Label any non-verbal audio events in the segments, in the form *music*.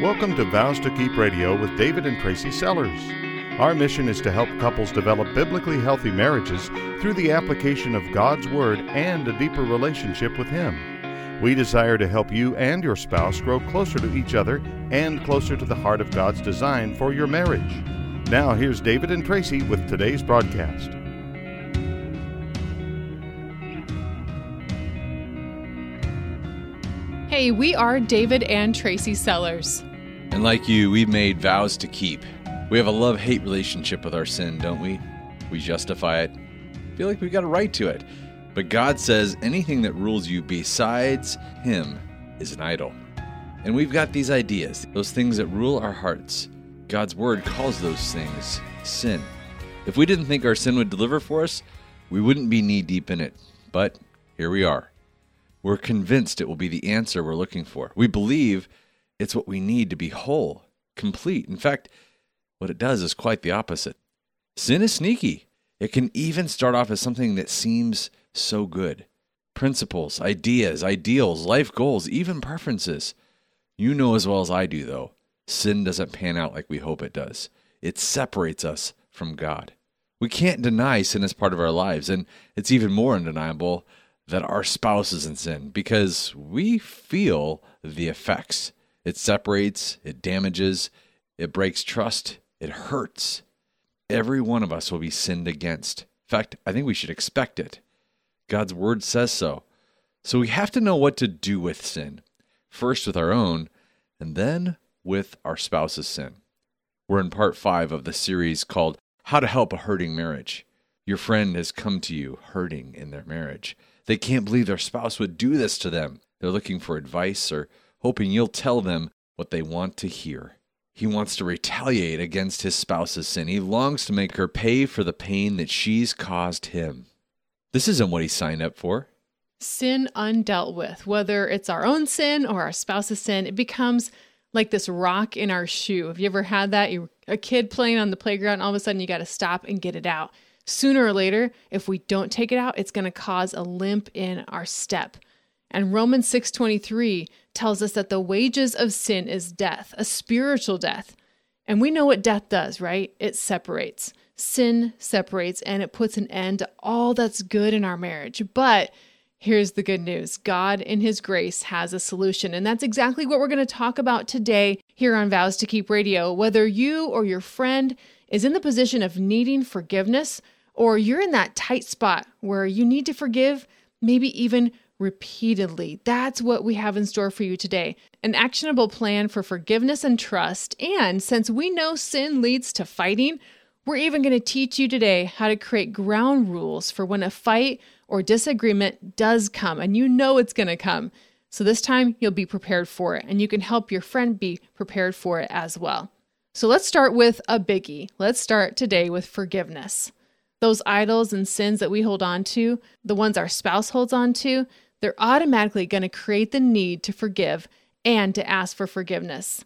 Welcome to Vows to Keep Radio with David and Tracy Sellers. Our mission is to help couples develop biblically healthy marriages through the application of God's Word and a deeper relationship with Him. We desire to help you and your spouse grow closer to each other and closer to the heart of God's design for your marriage. Now, here's David and Tracy with today's broadcast. Hey, we are David and Tracy Sellers. And like you, we've made vows to keep. We have a love hate relationship with our sin, don't we? We justify it. Feel like we've got a right to it. But God says anything that rules you besides Him is an idol. And we've got these ideas, those things that rule our hearts. God's Word calls those things sin. If we didn't think our sin would deliver for us, we wouldn't be knee deep in it. But here we are. We're convinced it will be the answer we're looking for. We believe it's what we need to be whole, complete. In fact, what it does is quite the opposite. Sin is sneaky. It can even start off as something that seems so good principles, ideas, ideals, life goals, even preferences. You know as well as I do, though, sin doesn't pan out like we hope it does. It separates us from God. We can't deny sin as part of our lives, and it's even more undeniable that our spouse is in sin because we feel the effects. It separates, it damages, it breaks trust, it hurts. Every one of us will be sinned against. In fact, I think we should expect it. God's word says so. So we have to know what to do with sin. First with our own, and then with our spouse's sin. We're in part five of the series called How to Help a Hurting Marriage. Your friend has come to you hurting in their marriage. They can't believe their spouse would do this to them. They're looking for advice or hoping you'll tell them what they want to hear. He wants to retaliate against his spouse's sin. He longs to make her pay for the pain that she's caused him. This isn't what he signed up for. Sin undealt with, whether it's our own sin or our spouse's sin, it becomes like this rock in our shoe. Have you ever had that? You're a kid playing on the playground, all of a sudden you got to stop and get it out. Sooner or later, if we don't take it out, it's going to cause a limp in our step. And Romans 6:23 tells us that the wages of sin is death, a spiritual death. And we know what death does, right? It separates. Sin separates and it puts an end to all that's good in our marriage. But here's the good news God, in His grace, has a solution. And that's exactly what we're going to talk about today here on Vows to Keep Radio. Whether you or your friend is in the position of needing forgiveness, or you're in that tight spot where you need to forgive, maybe even repeatedly. That's what we have in store for you today an actionable plan for forgiveness and trust. And since we know sin leads to fighting, we're even going to teach you today how to create ground rules for when a fight or disagreement does come, and you know it's going to come. So this time you'll be prepared for it, and you can help your friend be prepared for it as well. So let's start with a biggie. Let's start today with forgiveness. Those idols and sins that we hold on to, the ones our spouse holds on to, they're automatically going to create the need to forgive and to ask for forgiveness.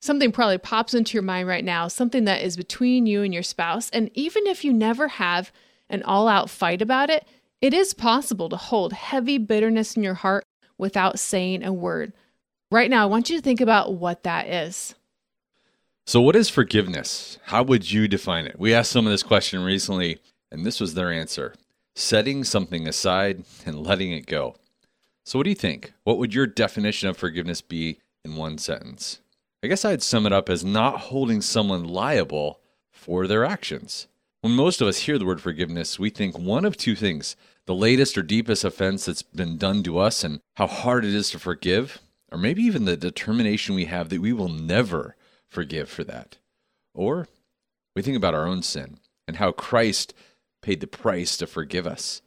Something probably pops into your mind right now, something that is between you and your spouse. And even if you never have an all out fight about it, it is possible to hold heavy bitterness in your heart without saying a word. Right now, I want you to think about what that is. So, what is forgiveness? How would you define it? We asked someone this question recently, and this was their answer setting something aside and letting it go. So, what do you think? What would your definition of forgiveness be in one sentence? I guess I'd sum it up as not holding someone liable for their actions. When most of us hear the word forgiveness, we think one of two things the latest or deepest offense that's been done to us and how hard it is to forgive, or maybe even the determination we have that we will never forgive for that. Or we think about our own sin and how Christ paid the price to forgive us.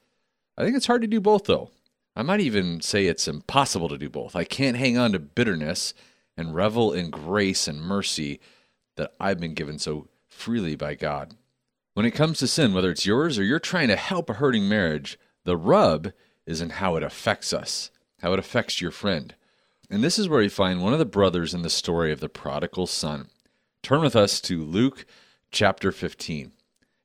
I think it's hard to do both, though. I might even say it's impossible to do both. I can't hang on to bitterness and revel in grace and mercy that I've been given so freely by God. When it comes to sin, whether it's yours or you're trying to help a hurting marriage, the rub is in how it affects us, how it affects your friend. And this is where we find one of the brothers in the story of the prodigal son. Turn with us to Luke chapter 15.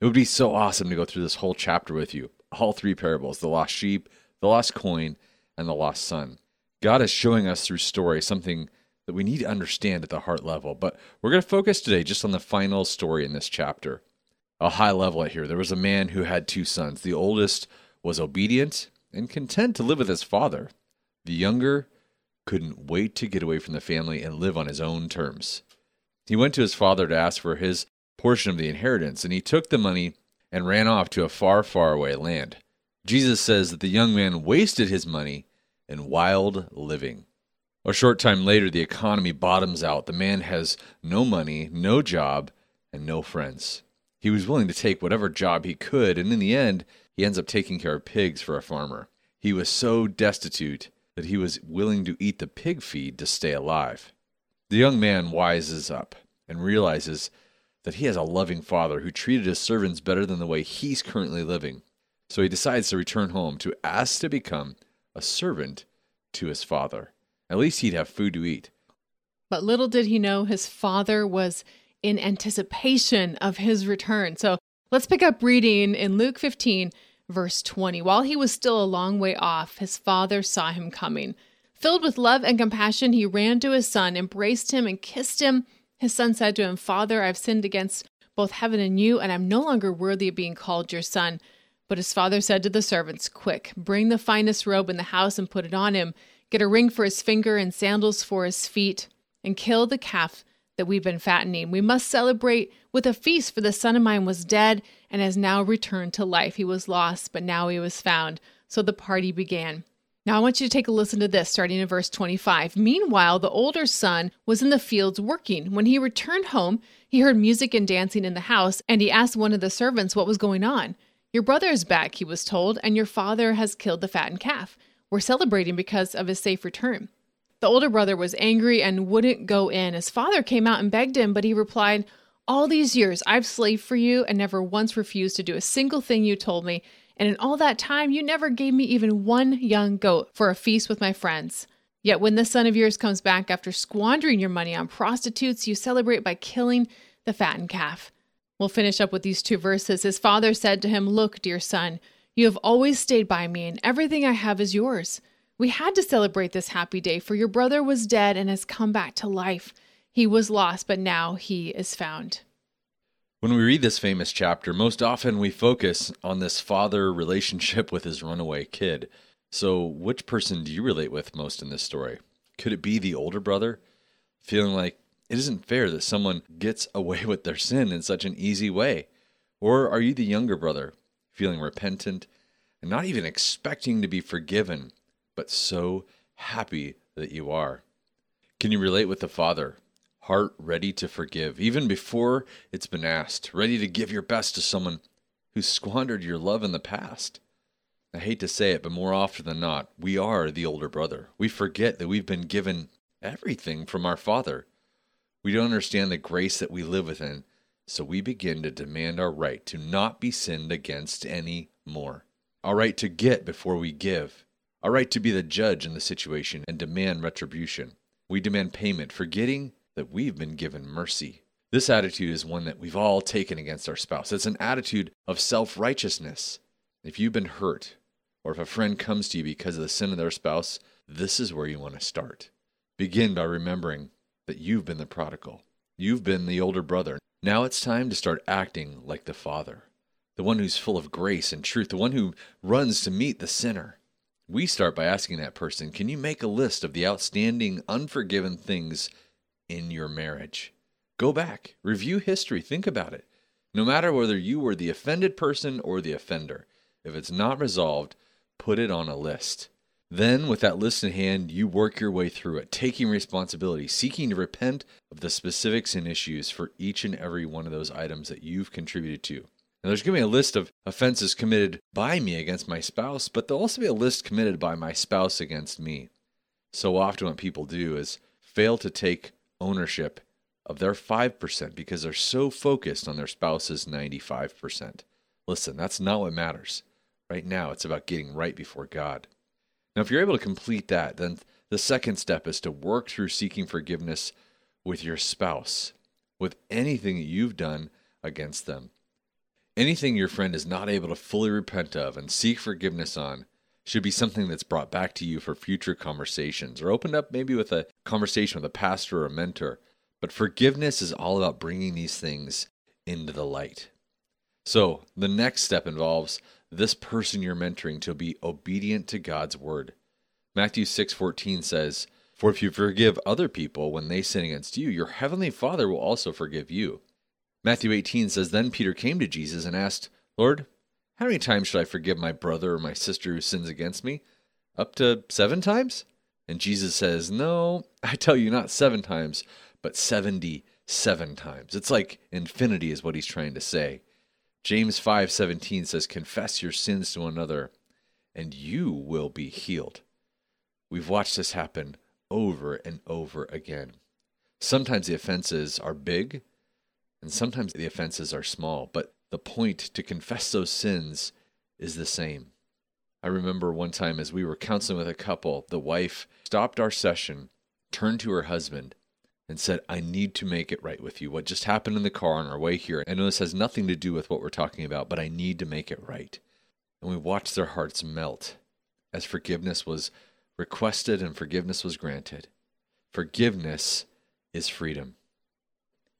It would be so awesome to go through this whole chapter with you, all three parables the lost sheep, the lost coin, and the lost son. God is showing us through story something that we need to understand at the heart level. But we're going to focus today just on the final story in this chapter. A high level here. There was a man who had two sons. The oldest was obedient and content to live with his father. The younger couldn't wait to get away from the family and live on his own terms. He went to his father to ask for his portion of the inheritance, and he took the money and ran off to a far, far away land. Jesus says that the young man wasted his money in wild living. A short time later, the economy bottoms out. The man has no money, no job, and no friends. He was willing to take whatever job he could, and in the end, he ends up taking care of pigs for a farmer. He was so destitute that he was willing to eat the pig feed to stay alive. The young man wises up and realizes that he has a loving father who treated his servants better than the way he's currently living. So he decides to return home to ask to become a servant to his father. At least he'd have food to eat. But little did he know his father was in anticipation of his return. So let's pick up reading in Luke 15, verse 20. While he was still a long way off, his father saw him coming. Filled with love and compassion, he ran to his son, embraced him, and kissed him. His son said to him, Father, I've sinned against both heaven and you, and I'm no longer worthy of being called your son. But his father said to the servants, Quick, bring the finest robe in the house and put it on him. Get a ring for his finger and sandals for his feet, and kill the calf that we've been fattening. We must celebrate with a feast, for the son of mine was dead and has now returned to life. He was lost, but now he was found. So the party began. Now, I want you to take a listen to this, starting in verse 25. Meanwhile, the older son was in the fields working. When he returned home, he heard music and dancing in the house, and he asked one of the servants what was going on. Your brother is back, he was told, and your father has killed the fattened calf. We're celebrating because of his safe return. The older brother was angry and wouldn't go in. His father came out and begged him, but he replied, All these years I've slaved for you and never once refused to do a single thing you told me and in all that time, you never gave me even one young goat for a feast with my friends. Yet when this son of yours comes back after squandering your money on prostitutes, you celebrate by killing the fattened calf. We'll finish up with these two verses. His father said to him, Look, dear son, you have always stayed by me, and everything I have is yours. We had to celebrate this happy day, for your brother was dead and has come back to life. He was lost, but now he is found. When we read this famous chapter, most often we focus on this father relationship with his runaway kid. So, which person do you relate with most in this story? Could it be the older brother, feeling like it isn't fair that someone gets away *laughs* with their sin in such an easy way? Or are you the younger brother, feeling repentant and not even expecting to be forgiven, but so happy that you are? Can you relate with the father, heart ready to forgive, even before it's been asked, ready to give your best to someone who squandered your love in the past. I hate to say it, but more often than not, we are the older brother. We forget that we've been given everything from our Father. We don't understand the grace that we live within, so we begin to demand our right to not be sinned against any more. Our right to get before we give. Our right to be the judge in the situation and demand retribution. We demand payment, forgetting that we've been given mercy. This attitude is one that we've all taken against our spouse. It's an attitude of self righteousness. If you've been hurt, or if a friend comes to you because of the sin of their spouse, this is where you want to start. Begin by remembering that you've been the prodigal, you've been the older brother. Now it's time to start acting like the father, the one who's full of grace and truth, the one who runs to meet the sinner. We start by asking that person, Can you make a list of the outstanding, unforgiven things in your marriage. Go back, review history, think about it. No matter whether you were the offended person or the offender, if it's not resolved, put it on a list. Then, with that list in hand, you work your way through it, taking responsibility, seeking to repent of the specifics and issues for each and every one of those items that you've contributed to. Now, there's going to be a list of offenses committed by me against my spouse, but there'll also be a list committed by my spouse against me. So often, what people do is fail to take ownership of their 5% because they're so focused on their spouse's 95%. Listen, that's not what matters. Right now, it's about getting right before God. Now, if you're able to complete that, then the second step is to work through seeking forgiveness with your spouse, with anything that you've done against them. Anything your friend is not able to fully repent of and seek forgiveness on, should be something that's brought back to you for future conversations or opened up maybe with a conversation with a pastor or a mentor. But forgiveness is all about bringing these things into the light. So the next step involves this person you're mentoring to be obedient to God's word. Matthew 6:14 says, "For if you forgive other people when they sin against you, your heavenly Father will also forgive you." Matthew 18 says, "Then Peter came to Jesus and asked, Lord, how many times should I forgive my brother or my sister who sins against me? Up to seven times? And Jesus says, No, I tell you, not seven times, but 77 times. It's like infinity, is what he's trying to say. James 5:17 says confess your sins to one another and you will be healed. We've watched this happen over and over again. Sometimes the offenses are big and sometimes the offenses are small, but the point to confess those sins is the same. I remember one time as we were counseling with a couple, the wife stopped our session, turned to her husband, and said, I need to make it right with you. What just happened in the car on our way here, I know this has nothing to do with what we're talking about, but I need to make it right. And we watched their hearts melt as forgiveness was requested and forgiveness was granted. Forgiveness is freedom.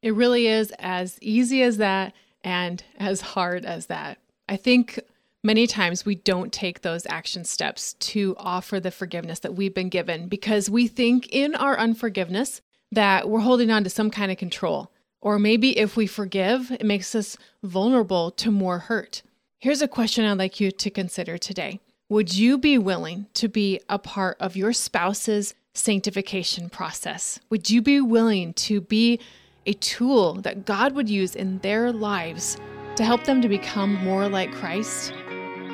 It really is as easy as that and as hard as that. I think many times we don't take those action steps to offer the forgiveness that we've been given because we think in our unforgiveness that we're holding on to some kind of control. Or maybe if we forgive, it makes us vulnerable to more hurt. Here's a question I'd like you to consider today Would you be willing to be a part of your spouse's sanctification process? Would you be willing to be a tool that God would use in their lives to help them to become more like Christ.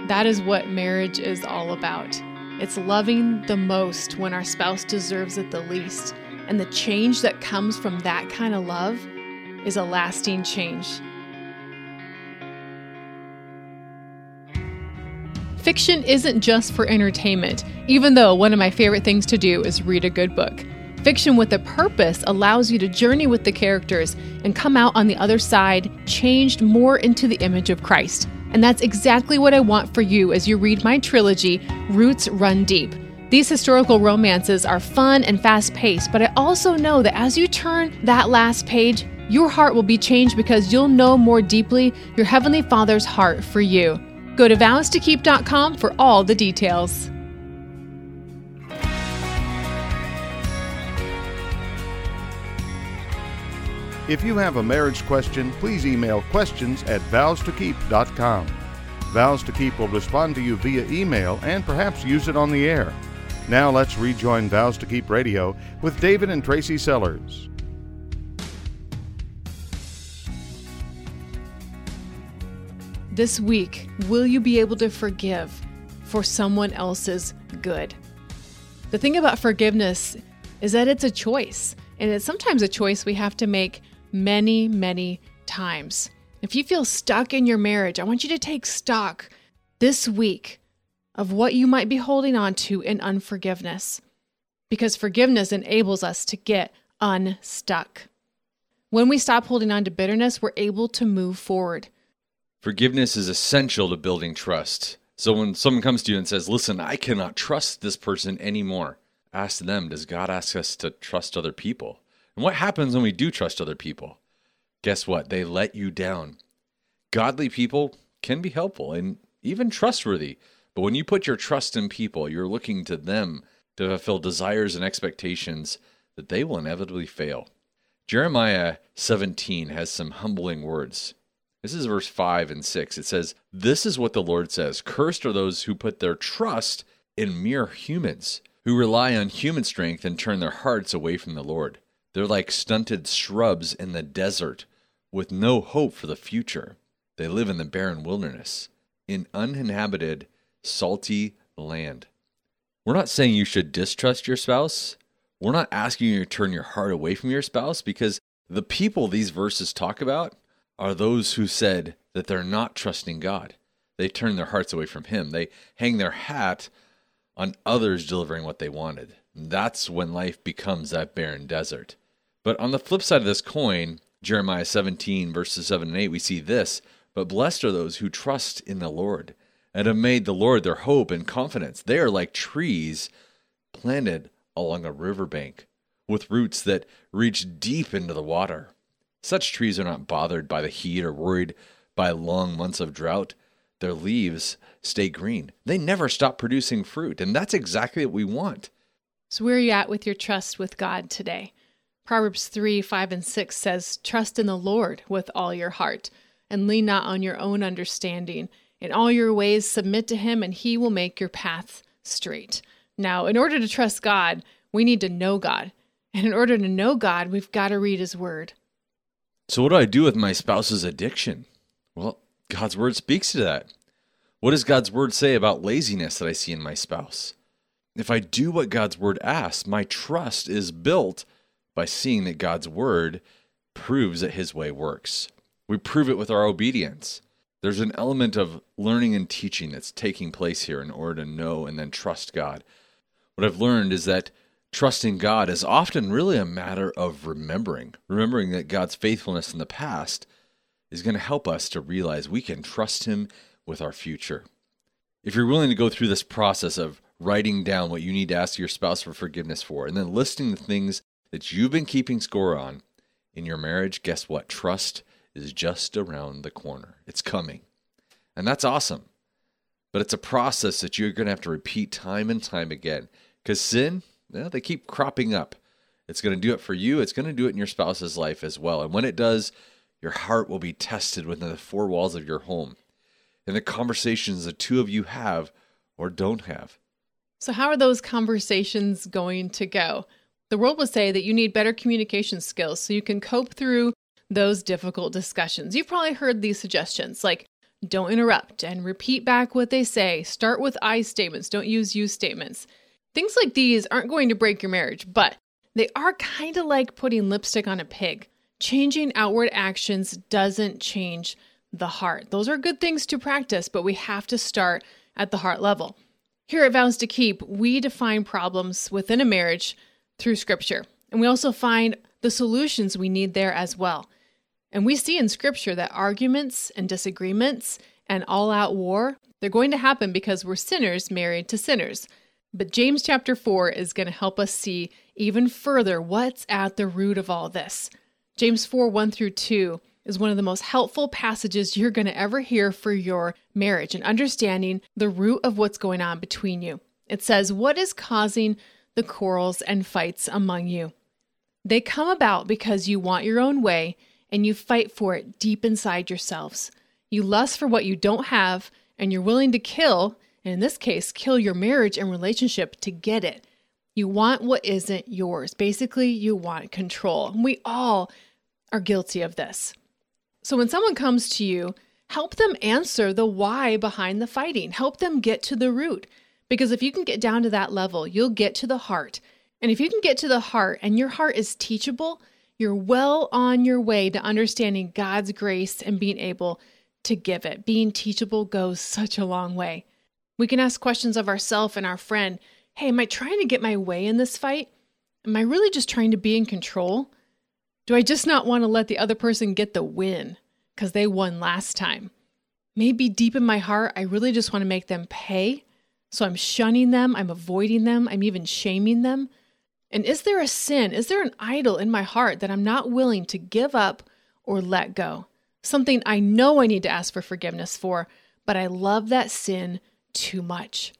That is what marriage is all about. It's loving the most when our spouse deserves it the least. And the change that comes from that kind of love is a lasting change. Fiction isn't just for entertainment, even though one of my favorite things to do is read a good book. Fiction with a purpose allows you to journey with the characters and come out on the other side changed more into the image of Christ. And that's exactly what I want for you as you read my trilogy, Roots Run Deep. These historical romances are fun and fast paced, but I also know that as you turn that last page, your heart will be changed because you'll know more deeply your Heavenly Father's heart for you. Go to vowstokeep.com for all the details. If you have a marriage question, please email questions at vowstokeep.com. Vows to Keep will respond to you via email and perhaps use it on the air. Now let's rejoin Vows to Keep Radio with David and Tracy Sellers. This week, will you be able to forgive for someone else's good? The thing about forgiveness is that it's a choice, and it's sometimes a choice we have to make many, many times. If you feel stuck in your marriage, I want you to take stock this week of what you might be holding on to in unforgiveness, because forgiveness enables us to get unstuck. When we stop holding on to bitterness, we're able to move forward. Forgiveness is essential to building trust. So when someone comes to you and says, Listen, I cannot trust this person anymore, ask them, Does God ask us to trust other people? And what happens when we do trust other people? Guess what? They let you down. Godly people can be helpful and even trustworthy. But when you put your trust in people, you're looking to them to fulfill desires and expectations that they will inevitably fail. Jeremiah 17 has some humbling words. This is verse 5 and 6. It says, This is what the Lord says Cursed are those who put their trust in mere humans, who rely on human strength and turn their hearts away from the Lord. They're like stunted shrubs in the desert with no hope for the future. They live in the barren wilderness, in uninhabited, salty land. We're not saying you should distrust your spouse. We're not asking you to turn your heart away from your spouse because the people these verses talk about are those who said that they're not trusting God. They turn their hearts away from Him. They hang their hat on others delivering what they wanted. That's when life becomes that barren desert. But on the flip side of this coin, Jeremiah 17, verses 7 and 8, we see this But blessed are those who trust in the Lord and have made the Lord their hope and confidence. They are like trees planted along a riverbank with roots that reach deep into the water. Such trees are not bothered by the heat or worried by long months of drought. Their leaves stay green. They never stop producing fruit, and that's exactly what we want. So, where are you at with your trust with God today? Proverbs 3 5 and 6 says, Trust in the Lord with all your heart, and lean not on your own understanding. In all your ways, submit to him, and he will make your path straight. Now, in order to trust God, we need to know God. And in order to know God, we've got to read his word. So, what do I do with my spouse's addiction? Well, God's word speaks to that. What does God's word say about laziness that I see in my spouse? If I do what God's word asks, my trust is built by seeing that God's word proves that his way works. We prove it with our obedience. There's an element of learning and teaching that's taking place here in order to know and then trust God. What I've learned is that trusting God is often really a matter of remembering, remembering that God's faithfulness in the past is going to help us to realize we can trust Him with our future. If you're willing to go through this process of writing down what you need to ask your spouse for forgiveness for, and then listing the things that you've been keeping score on in your marriage, guess what? Trust is just around the corner. It's coming. And that's awesome. But it's a process that you're going to have to repeat time and time again because sin, well, they keep cropping up. It's going to do it for you, it's going to do it in your spouse's life as well. And when it does, your heart will be tested within the four walls of your home in the conversations the two of you have or don't have. So, how are those conversations going to go? The world would say that you need better communication skills so you can cope through those difficult discussions. You've probably heard these suggestions like don't interrupt and repeat back what they say, start with I statements, don't use you statements. Things like these aren't going to break your marriage, but they are kind of like putting lipstick on a pig. Changing outward actions doesn't change the heart. Those are good things to practice, but we have to start at the heart level. Here at Vows to Keep, we define problems within a marriage through scripture, and we also find the solutions we need there as well. And we see in scripture that arguments and disagreements and all out war, they're going to happen because we're sinners married to sinners. But James chapter 4 is going to help us see even further what's at the root of all this. James 4 1 through 2 is one of the most helpful passages you're going to ever hear for your marriage and understanding the root of what's going on between you. It says, What is causing the quarrels and fights among you? They come about because you want your own way and you fight for it deep inside yourselves. You lust for what you don't have and you're willing to kill, and in this case, kill your marriage and relationship to get it. You want what isn't yours. Basically, you want control. We all are guilty of this. So when someone comes to you, help them answer the why behind the fighting. Help them get to the root. Because if you can get down to that level, you'll get to the heart. And if you can get to the heart and your heart is teachable, you're well on your way to understanding God's grace and being able to give it. Being teachable goes such a long way. We can ask questions of ourselves and our friend Hey, am I trying to get my way in this fight? Am I really just trying to be in control? Do I just not want to let the other person get the win because they won last time? Maybe deep in my heart, I really just want to make them pay. So I'm shunning them, I'm avoiding them, I'm even shaming them. And is there a sin? Is there an idol in my heart that I'm not willing to give up or let go? Something I know I need to ask for forgiveness for, but I love that sin too much.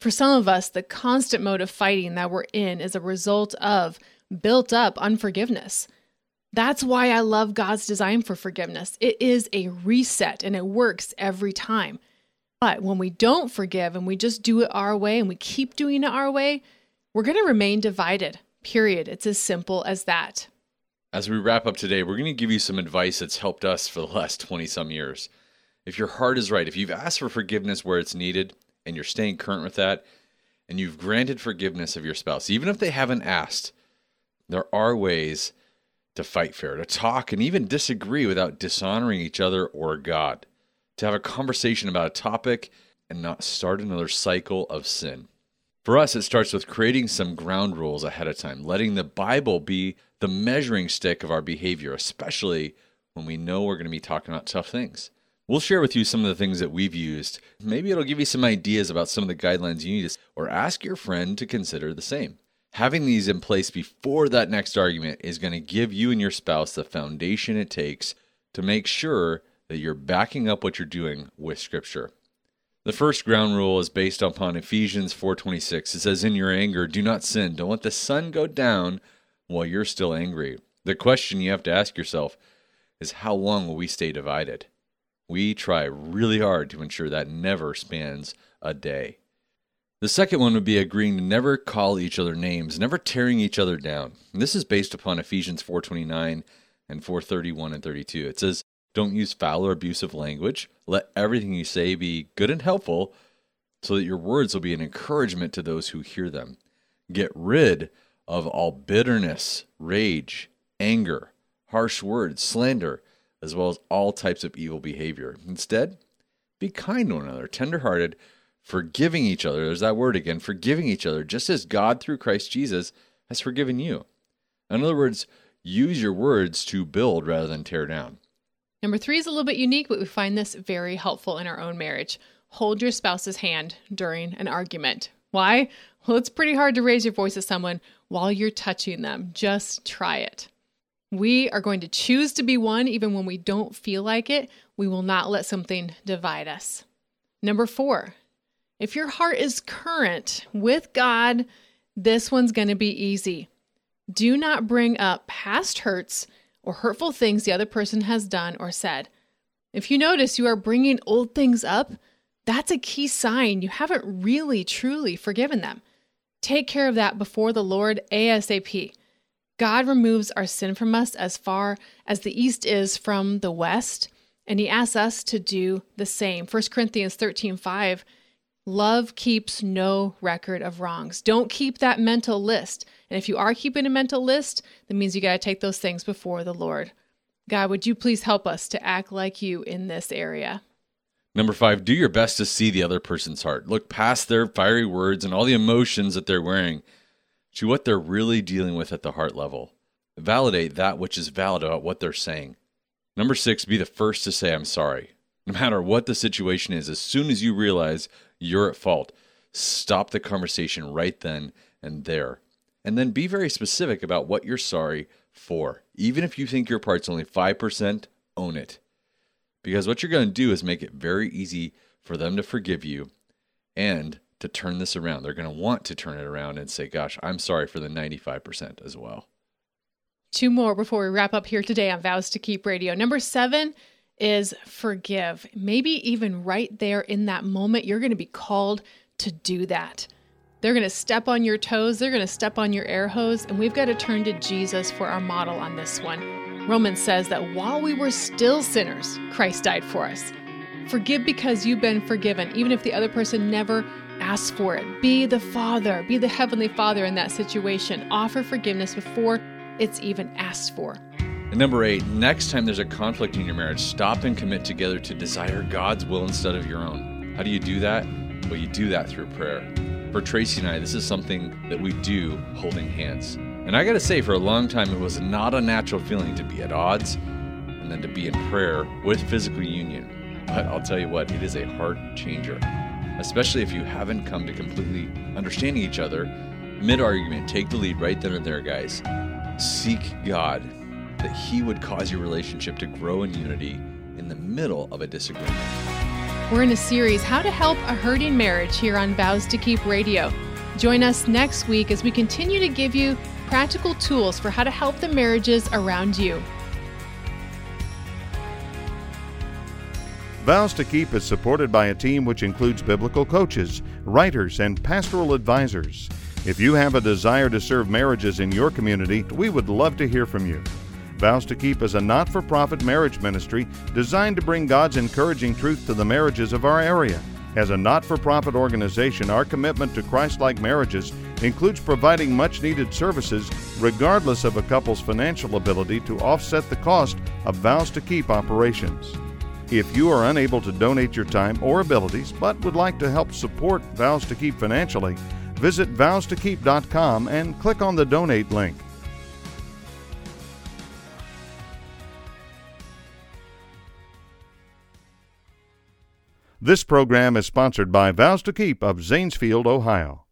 For some of us, the constant mode of fighting that we're in is a result of built up unforgiveness. That's why I love God's design for forgiveness. It is a reset and it works every time. But when we don't forgive and we just do it our way and we keep doing it our way, we're going to remain divided. Period. It's as simple as that. As we wrap up today, we're going to give you some advice that's helped us for the last 20 some years. If your heart is right, if you've asked for forgiveness where it's needed and you're staying current with that, and you've granted forgiveness of your spouse, even if they haven't asked, there are ways to fight fair, to talk and even disagree without dishonoring each other or God, to have a conversation about a topic and not start another cycle of sin. For us, it starts with creating some ground rules ahead of time, letting the Bible be the measuring stick of our behavior, especially when we know we're going to be talking about tough things. We'll share with you some of the things that we've used. Maybe it'll give you some ideas about some of the guidelines you need, to, or ask your friend to consider the same. Having these in place before that next argument is going to give you and your spouse the foundation it takes to make sure that you're backing up what you're doing with Scripture. The first ground rule is based upon Ephesians 4:26. It says in your anger do not sin. Don't let the sun go down while you're still angry. The question you have to ask yourself is how long will we stay divided? We try really hard to ensure that never spans a day. The second one would be agreeing to never call each other names, never tearing each other down. And this is based upon Ephesians 4:29 and 4:31 and 32. It says, "Don't use foul or abusive language. Let everything you say be good and helpful, so that your words will be an encouragement to those who hear them. Get rid of all bitterness, rage, anger, harsh words, slander, as well as all types of evil behavior. Instead, be kind to one another, tenderhearted, forgiving each other. There's that word again, forgiving each other, just as God through Christ Jesus has forgiven you. In other words, use your words to build rather than tear down. Number three is a little bit unique, but we find this very helpful in our own marriage. Hold your spouse's hand during an argument. Why? Well, it's pretty hard to raise your voice at someone while you're touching them. Just try it. We are going to choose to be one even when we don't feel like it. We will not let something divide us. Number four, if your heart is current with God, this one's going to be easy. Do not bring up past hurts or hurtful things the other person has done or said. If you notice you are bringing old things up, that's a key sign you haven't really truly forgiven them. Take care of that before the Lord ASAP. God removes our sin from us as far as the east is from the west, and he asks us to do the same. 1 Corinthians 13 5 Love keeps no record of wrongs. Don't keep that mental list. And if you are keeping a mental list, that means you got to take those things before the Lord. God, would you please help us to act like you in this area? Number five, do your best to see the other person's heart. Look past their fiery words and all the emotions that they're wearing to what they're really dealing with at the heart level. Validate that which is valid about what they're saying. Number six, be the first to say, I'm sorry. No matter what the situation is, as soon as you realize you're at fault, stop the conversation right then and there. And then be very specific about what you're sorry for. Even if you think your part's only 5%, own it. Because what you're going to do is make it very easy for them to forgive you and to turn this around. They're going to want to turn it around and say, gosh, I'm sorry for the 95% as well. Two more before we wrap up here today on Vows to Keep Radio. Number seven is forgive. Maybe even right there in that moment, you're going to be called to do that. They're going to step on your toes, they're going to step on your air hose, and we've got to turn to Jesus for our model on this one. Romans says that while we were still sinners, Christ died for us. Forgive because you've been forgiven, even if the other person never ask for it. Be the Father, be the Heavenly Father in that situation. Offer forgiveness before it's even asked for. And number eight, next time there's a conflict in your marriage, stop and commit together to desire God's will instead of your own. How do you do that? Well, you do that through prayer. For Tracy and I, this is something that we do holding hands. And I gotta say, for a long time, it was not a natural feeling to be at odds and then to be in prayer with physical union. But I'll tell you what, it is a heart changer especially if you haven't come to completely understanding each other. Mid argument, take the lead right then and there, guys. Seek God that He would cause your relationship to grow in unity in the middle of a disagreement. We're in a series, How to Help a Hurting Marriage, here on Vows to Keep Radio. Join us next week as we continue to give you practical tools for how to help the marriages around you. Vows to Keep is supported by a team which includes biblical coaches, writers, and pastoral advisors. If you have a desire to serve marriages in your community, we would love to hear from you. Vows to Keep is a not for profit marriage ministry designed to bring God's encouraging truth to the marriages of our area. As a not for profit organization, our commitment to Christ like marriages includes providing much needed services regardless of a couple's financial ability to offset the cost of Vows to Keep operations. If you are unable to donate your time or abilities but would like to help support Vows to Keep financially, visit vowstokeep.com and click on the donate link. This program is sponsored by Vows to Keep of Zanesfield, Ohio.